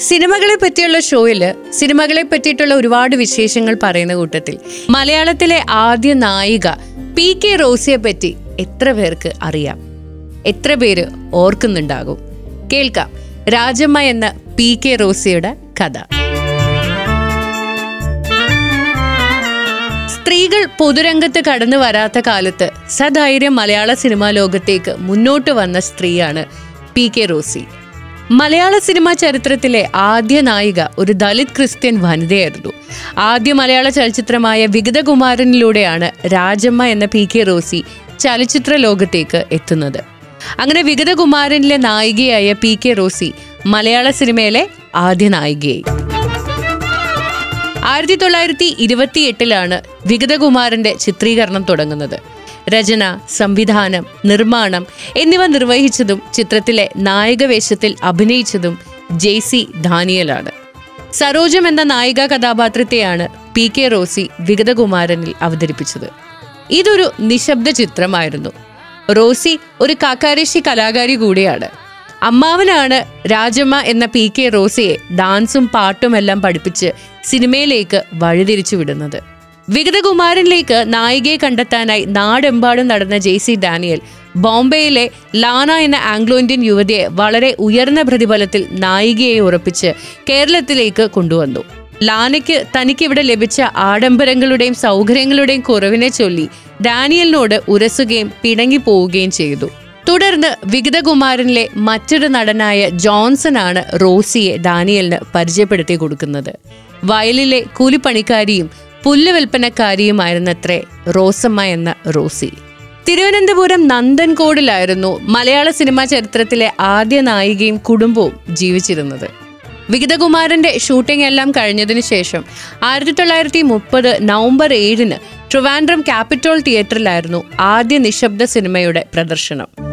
സിനിമകളെ പറ്റിയുള്ള ഷോയിൽ സിനിമകളെ പറ്റിയിട്ടുള്ള ഒരുപാട് വിശേഷങ്ങൾ പറയുന്ന കൂട്ടത്തിൽ മലയാളത്തിലെ ആദ്യ നായിക പി കെ റോസിയെ പറ്റി എത്ര പേർക്ക് അറിയാം? എത്ര പേര് ഓർക്കുന്നുണ്ടാകും? കേൾക്കാം രാജമ്മ എന്ന പി കെ റോസിയുടെ കഥ. സ്ത്രീകൾ പൊതുരംഗത്ത് കടന്നു വരാത്ത കാലത്ത് സധൈര്യം മലയാള സിനിമാ ലോകത്തേക്ക് മുന്നോട്ട് വന്ന സ്ത്രീയാണ് പി കെ റോസി. മലയാള സിനിമാ ചരിത്രത്തിലെ ആദ്യ നായിക ഒരു ദലിത് ക്രിസ്ത്യൻ വനിതയായിരുന്നു. ആദ്യ മലയാള ചലച്ചിത്രമായ വിഗതകുമാരനിലൂടെയാണ് രാജമ്മ എന്ന പി കെ റോസി ചലച്ചിത്ര ലോകത്തേക്ക് എത്തുന്നത്. അങ്ങനെ വിഗതകുമാരനിലെ നായികയായ പി കെ റോസി മലയാള സിനിമയിലെ ആദ്യ നായികയായി. ആയിരത്തി തൊള്ളായിരത്തി ഇരുപത്തി എട്ടിലാണ് വിഗതകുമാരന്റെ ചിത്രീകരണം തുടങ്ങുന്നത്. രചന സംവിധാനം നിർമ്മാണം എന്നിവ നിർവഹിച്ചതും ചിത്രത്തിലെ നായകവേഷത്തിൽ അഭിനയിച്ചതും ജെ സി ധാനിയലാണ് സരോജം എന്ന നായിക കഥാപാത്രത്തെയാണ് പി കെ റോസി വിഗതകുമാരനിൽ അവതരിപ്പിച്ചത്. ഇതൊരു നിശബ്ദ ചിത്രമായിരുന്നു. റോസി ഒരു കാക്കാരശി കലാകാരി കൂടിയാണ്. അമ്മാവനാണ് രാജമ്മ എന്ന പി കെ റോസിയെ ഡാൻസും പാട്ടുമെല്ലാം പഠിപ്പിച്ച് സിനിമയിലേക്ക് വഴിതിരിച്ചു വിടുന്നത് വിഗതകുമാരനിലേക്ക് നായികയെ കണ്ടെത്താനായി നാടെമ്പാടും നടന്ന ജെ സി ഡാനിയൽ ബോംബെയിലെ ലാന എന്ന ആംഗ്ലോ ഇന്ത്യൻ യുവതിയെ വളരെ ഉയർന്ന പ്രതിഫലത്തിൽ നായികയെ ഉറപ്പിച്ച് കേരളത്തിലേക്ക് കൊണ്ടുവന്നു. ലാനയ്ക്ക് തനിക്കിവിടെ ലഭിച്ച ആഡംബരങ്ങളുടെയും സൗകര്യങ്ങളുടെയും കുറവിനെ ചൊല്ലി ഡാനിയലിനോട് ഉരസുകയും പിണങ്ങിപ്പോവുകയും ചെയ്തു. തുടർന്ന് വിഗതകുമാരനിലെ മറ്റൊരു നടനായ ജോൺസൺ ആണ് റോസിയെ ഡാനിയലിന് പരിചയപ്പെടുത്തി കൊടുക്കുന്നത്. വയലിലെ കൂലിപ്പണിക്കാരിയും പുല്ല് വിൽപ്പനക്കാരിയുമായിരുന്നത്രേ റോസമ്മ എന്ന റോസി. തിരുവനന്തപുരം നന്ദൻകോടിലായിരുന്നു മലയാള സിനിമാ ചരിത്രത്തിലെ ആദ്യ നായികയും കുടുംബവും ജീവിച്ചിരുന്നത്. വിഗതകുമാരന്റെ ഷൂട്ടിംഗ് എല്ലാം കഴിഞ്ഞതിനു ശേഷം ആയിരത്തി തൊള്ളായിരത്തി മുപ്പത് നവംബർ ഏഴിന് ട്രിവാൻഡ്രം ക്യാപിറ്റോൾ തിയേറ്ററിലായിരുന്നു ആദ്യ നിശബ്ദ സിനിമയുടെ പ്രദർശനം.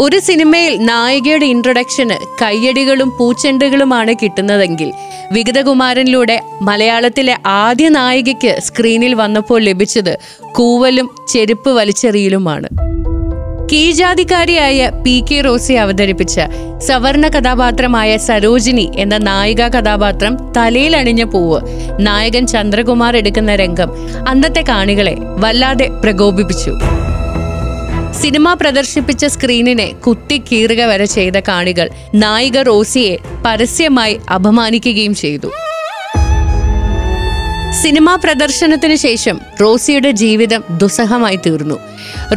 ഒരു സിനിമയിൽ നായികയുടെ ഇൻട്രൊഡക്ഷന് കയ്യടികളും പൂച്ചെണ്ടുകളുമാണ് കിട്ടുന്നതെങ്കിൽ വിഗതകുമാരനിലൂടെ മലയാളത്തിലെ ആദ്യ നായികയ്ക്ക് സ്ക്രീനിൽ വന്നപ്പോൾ ലഭിച്ചത് കൂവലും ചെരുപ്പ് വലിച്ചെറിയലുമാണ്. കീജാതിക്കാരിയായ പി കെ റോസി അവതരിപ്പിച്ച സവർണ കഥാപാത്രമായ സരോജിനി എന്ന നായിക കഥാപാത്രം തലയിൽ അണിഞ്ഞ പൂവ് നായകൻ ചന്ദ്രകുമാർ എടുക്കുന്ന രംഗം അന്നത്തെ കാണികളെ വല്ലാതെ പ്രകോപിപ്പിച്ചു. സിനിമ പ്രദർശിപ്പിച്ച സ്ക്രീനിനെ കുത്തിക്കീറുക വരെ ചെയ്ത കാണികൾ നായിക റോസിയെ പരസ്യമായി അപമാനിക്കുകയും ചെയ്തു. സിനിമാ പ്രദർശനത്തിന് ശേഷം റോസിയുടെ ജീവിതം ദുസ്സഹമായി തീർന്നു.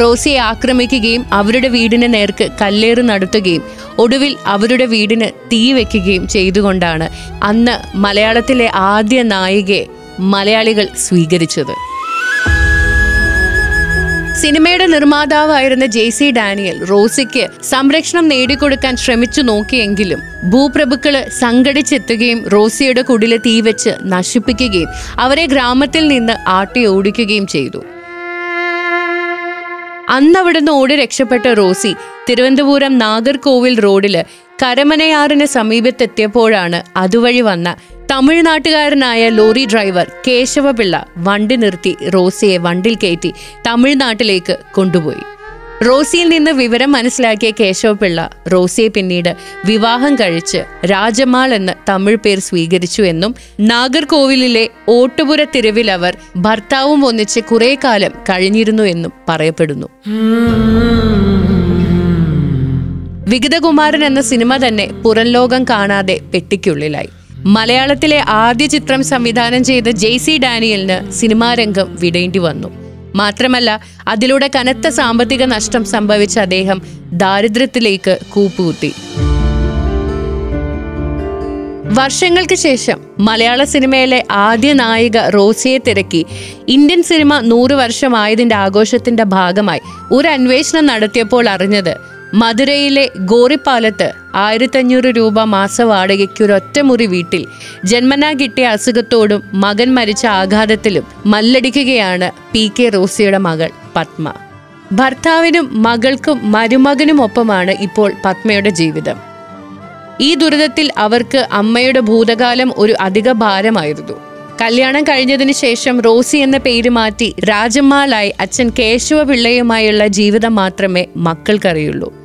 റോസിയെ ആക്രമിക്കുകയും അവരുടെ വീടിന് നേർക്ക് കല്ലേറ് നടത്തുകയും ഒടുവിൽ അവരുടെ വീടിന് തീ വെക്കുകയും ചെയ്തുകൊണ്ടാണ് അന്ന് മലയാളത്തിലെ ആദ്യ നായികയെ മലയാളികൾ സ്വീകരിച്ചത്. സിനിമയുടെ നിർമ്മാതാവായിരുന്ന ജെ സി ഡാനിയൽ റോസിക്ക് സംരക്ഷണം നേടിക്കൊടുക്കാൻ ശ്രമിച്ചു നോക്കിയെങ്കിലും ഭൂപ്രഭുക്കൾ സംഘടിച്ചെത്തുകയും റോസിയുടെ കുടിൽ തീവെച്ച് നശിപ്പിക്കുകയും അവരെ ഗ്രാമത്തിൽ നിന്ന് ആട്ടി ഓടിക്കുകയും ചെയ്തു. അന്നവിടുന്ന് ഓടി രക്ഷപ്പെട്ട റോസി തിരുവനന്തപുരം നാഗർകോവിൽ റോഡിൽ കരമനയാറിന് സമീപത്തെത്തിയപ്പോഴാണ് അതുവഴി വന്ന തമിഴ്നാട്ടുകാരനായ ലോറി ഡ്രൈവർ കേശവപിള്ള വണ്ടി നിർത്തി റോസിയെ വണ്ടിൽ കയറ്റി തമിഴ്നാട്ടിലേക്ക് കൊണ്ടുപോയി. റോസിയിൽ നിന്ന് വിവരം മനസ്സിലാക്കിയ കേശവപിള്ള റോസിയെ പിന്നീട് വിവാഹം കഴിച്ച് രാജമാൾ എന്ന തമിഴ് പേർ സ്വീകരിച്ചു എന്നും നാഗർകോവിലിലെ ഓട്ടുപുര തെരുവിൽ അവർ ഭർത്താവും ഒന്നിച്ച് കുറെ കാലം കഴിഞ്ഞിരുന്നു എന്നും പറയപ്പെടുന്നു. വിഗതകുമാരൻ എന്ന സിനിമ തന്നെ പുറംലോകം കാണാതെ പെട്ടിക്കുള്ളിലായി. മലയാളത്തിലെ ആദ്യ ചിത്രം സംവിധാനം ചെയ്ത ജെ സി ഡാനിയലിന് സിനിമാരംഗം വിടേണ്ടി വന്നു. മാത്രമല്ല അതിലൂടെ കനത്ത സാമ്പത്തിക നഷ്ടം സംഭവിച്ച അദ്ദേഹം ദാരിദ്ര്യത്തിലേക്ക് കൂപ്പുകുത്തി. വർഷങ്ങൾക്ക് ശേഷം മലയാള സിനിമയിലെ ആദ്യ നായിക റോസിയെ തിരക്കി. ഇന്ത്യൻ സിനിമ നൂറ് വർഷമായതിന്റെ ആഘോഷത്തിന്റെ ഭാഗമായി ഒരു അന്വേഷണം നടത്തിയപ്പോൾ അറിഞ്ഞത് മധുരയിലെ ഗോറിപ്പാലത്ത് ആയിരത്തഞ്ഞൂറ് രൂപ മാസ വാടകയ്ക്ക് ഒറ്റമുറി വീട്ടിൽ ജന്മനാ കിട്ടിയ അസുഖത്തോടും മകൻ മരിച്ച ആഘാതത്തിലും മല്ലടിക്കുകയാണ് പി കെ റോസിയുടെ മകൾ പത്മ. ഭർത്താവിനും മകൾക്കും മരുമകനുമൊപ്പമാണ് ഇപ്പോൾ പത്മയുടെ ജീവിതം. ഈ ദുരിതത്തിൽ അവർക്ക് അമ്മയുടെ ഭൂതകാലം ഒരു അധിക ഭാരമായിരുന്നു. കല്യാണം കഴിഞ്ഞതിന് ശേഷം റോസി എന്ന പേര് മാറ്റി രാജമ്മാളായി അച്ഛൻ കേശവ പിള്ളയുമായുള്ള ജീവിതം മാത്രമേ മക്കൾക്കറിയുള്ളൂ.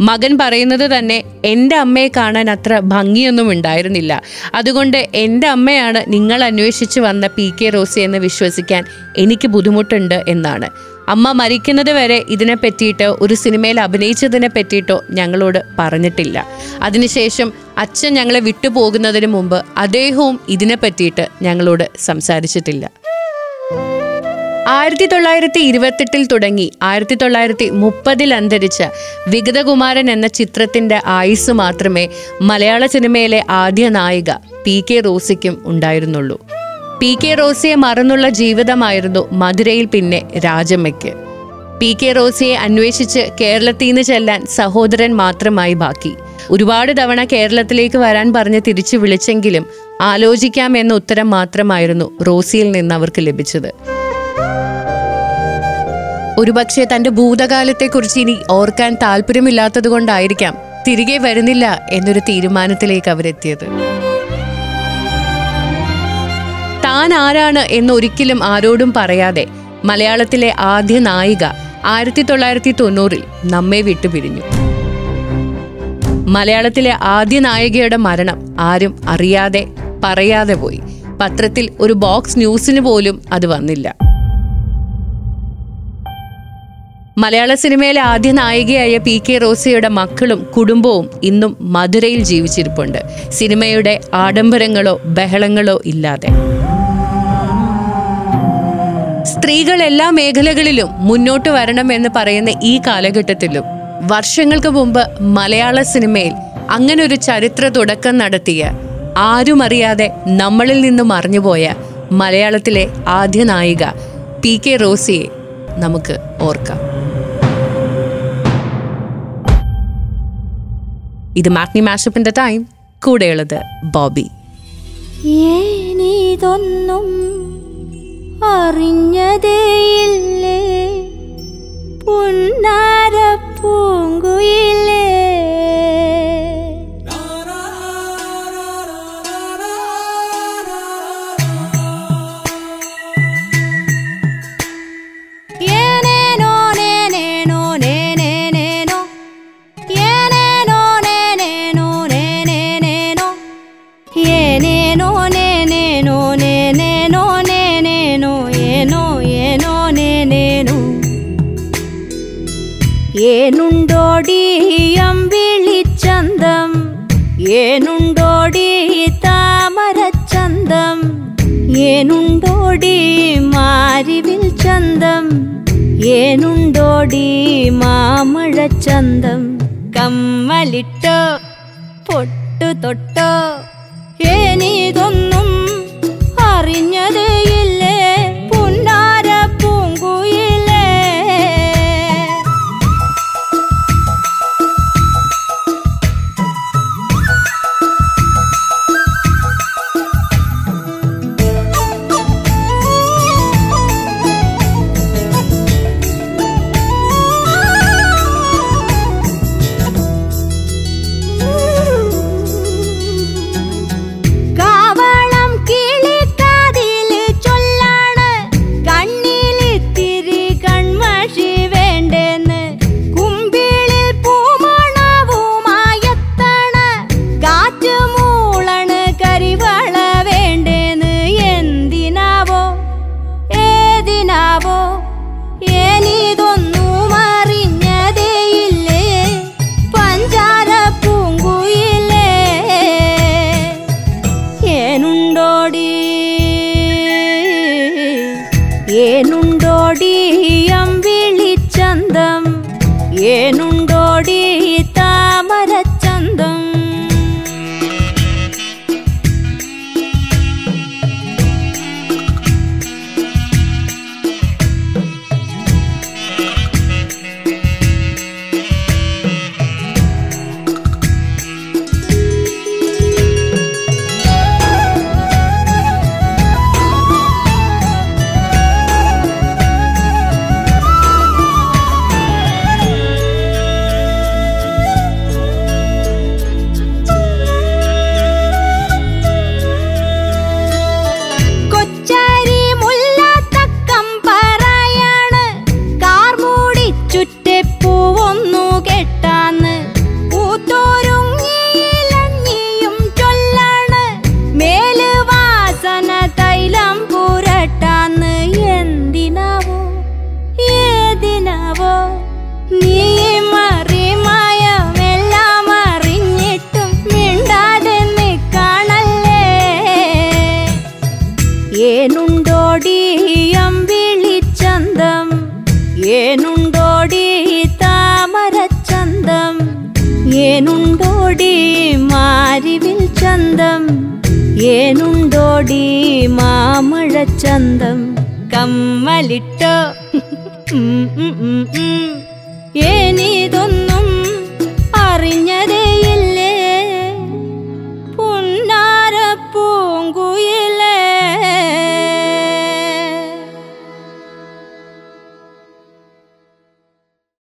മകൻ പറയുന്നത് തന്നെ എന്റെ അമ്മയെ കാണാൻ അത്ര ഭംഗിയൊന്നും ഉണ്ടായിരുന്നില്ല. അതുകൊണ്ട് എന്റെ അമ്മയാണ് നിങ്ങൾ അന്വേഷിച്ച് വന്ന പി കെ റോസി എന്ന് വിശ്വസിക്കാൻ എനിക്ക് ബുദ്ധിമുട്ടുണ്ട് എന്നാണ്. അമ്മ മരിക്കുന്നത് വരെ ഇതിനെ പറ്റിയിട്ടോ ഒരു സിനിമയിൽ അഭിനയിച്ചതിനെ പറ്റിയിട്ടോ ഞങ്ങളോട് പറഞ്ഞിട്ടില്ല. അതിനുശേഷം അച്ഛൻ ഞങ്ങളെ വിട്ടുപോകുന്നതിന് മുമ്പ് അദ്ദേഹവും ഇതിനെ പറ്റിയിട്ട് ഞങ്ങളോട് സംസാരിച്ചിട്ടില്ല. ആയിരത്തി തൊള്ളായിരത്തി ഇരുപത്തെട്ടിൽ തുടങ്ങി. ആയിരത്തി തൊള്ളായിരത്തി മുപ്പതിൽ അന്തരിച്ച വിഗതകുമാരൻ എന്ന ചിത്രത്തിന്റെ ആയുസ് മാത്രമേ മലയാള സിനിമയിലെ ആദ്യ നായിക പി കെ റോസിക്കും ഉണ്ടായിരുന്നുള്ളൂ. പി കെ റോസിയെ മറന്നുള്ള ജീവിതമായിരുന്നു മധുരയിൽ പിന്നെ രാജമ്മയ്ക്ക്. പി കെ റോസിയെ അന്വേഷിച്ച് കേരളത്തിൽ നിന്ന് ചെല്ലാൻ സഹോദരൻ മാത്രമായി ബാക്കി. ഒരുപാട് തവണ കേരളത്തിലേക്ക് വരാൻ പറഞ്ഞ് തിരിച്ചു വിളിച്ചെങ്കിലും ആലോചിക്കാമെന്ന ഉത്തരം മാത്രമായിരുന്നു റോസിയിൽ നിന്ന് അവർക്ക് ലഭിച്ചത്. ഒരുപക്ഷെ തന്റെ ഭൂതകാലത്തെക്കുറിച്ച് ഇനി ഓർക്കാൻ താല്പര്യമില്ലാത്തത് കൊണ്ടായിരിക്കാം തിരികെ വരുന്നില്ല എന്നൊരു തീരുമാനത്തിലേക്ക് അവരെത്തിയത്. താൻ ആരാണ് എന്നൊരിക്കലും ആരോടും പറയാതെ മലയാളത്തിലെ ആദ്യ നായിക ആയിരത്തി തൊള്ളായിരത്തി തൊണ്ണൂറിൽ നമ്മെ വിട്ടുപിരിഞ്ഞു. മലയാളത്തിലെ ആദ്യ നായികയുടെ മരണം ആരും അറിയാതെ പറയാതെ പോയി. പത്രത്തിൽ ഒരു ബോക്സ് ന്യൂസിന് പോലും അത് വന്നില്ല. മലയാള സിനിമയിലെ ആദ്യ നായികയായ പി കെ റോസിയുടെ മക്കളും കുടുംബവും ഇന്നും മധുരയിൽ ജീവിച്ചിരിപ്പുണ്ട്. സിനിമയുടെ ആഡംബരങ്ങളോ ബഹളങ്ങളോ ഇല്ലാതെ. സ്ത്രീകൾ എല്ലാ മേഖലകളിലും മുന്നോട്ട് വരണം എന്ന് പറയുന്ന ഈ കാലഘട്ടത്തിലും വർഷങ്ങൾക്ക് മുമ്പ് മലയാള സിനിമയിൽ അങ്ങനെ ഒരു ചരിത്ര തുടക്കം നടത്തിയ ആരും അറിയാതെ നമ്മളിൽ നിന്ന് മറിഞ്ഞുപോയ മലയാളത്തിലെ ആദ്യ നായിക പി കെ റോസിയെ നമുക്ക് ഓർക്കാം. ഇത് മാഗ്നി മാഷപ്പിന്റെ ടൈം. കൂടെയുള്ളത് ബോബി. ഏനിതൊന്നും അറിഞ്ഞതേയില്ലേ? ഏനുണ്ടോടി മാരിവിൽ ചന്തം. ഏനുണ്ടോടി ചന്തം. കമ്മലിട്ടോ പൊട്ടു തൊട്ടോ ഏനിതൊന്നും imaginavo ഏനുണ്ടോടി മാമഴ ചന്തം കമ്മലിട്ടോ ഏനീതൊന്നും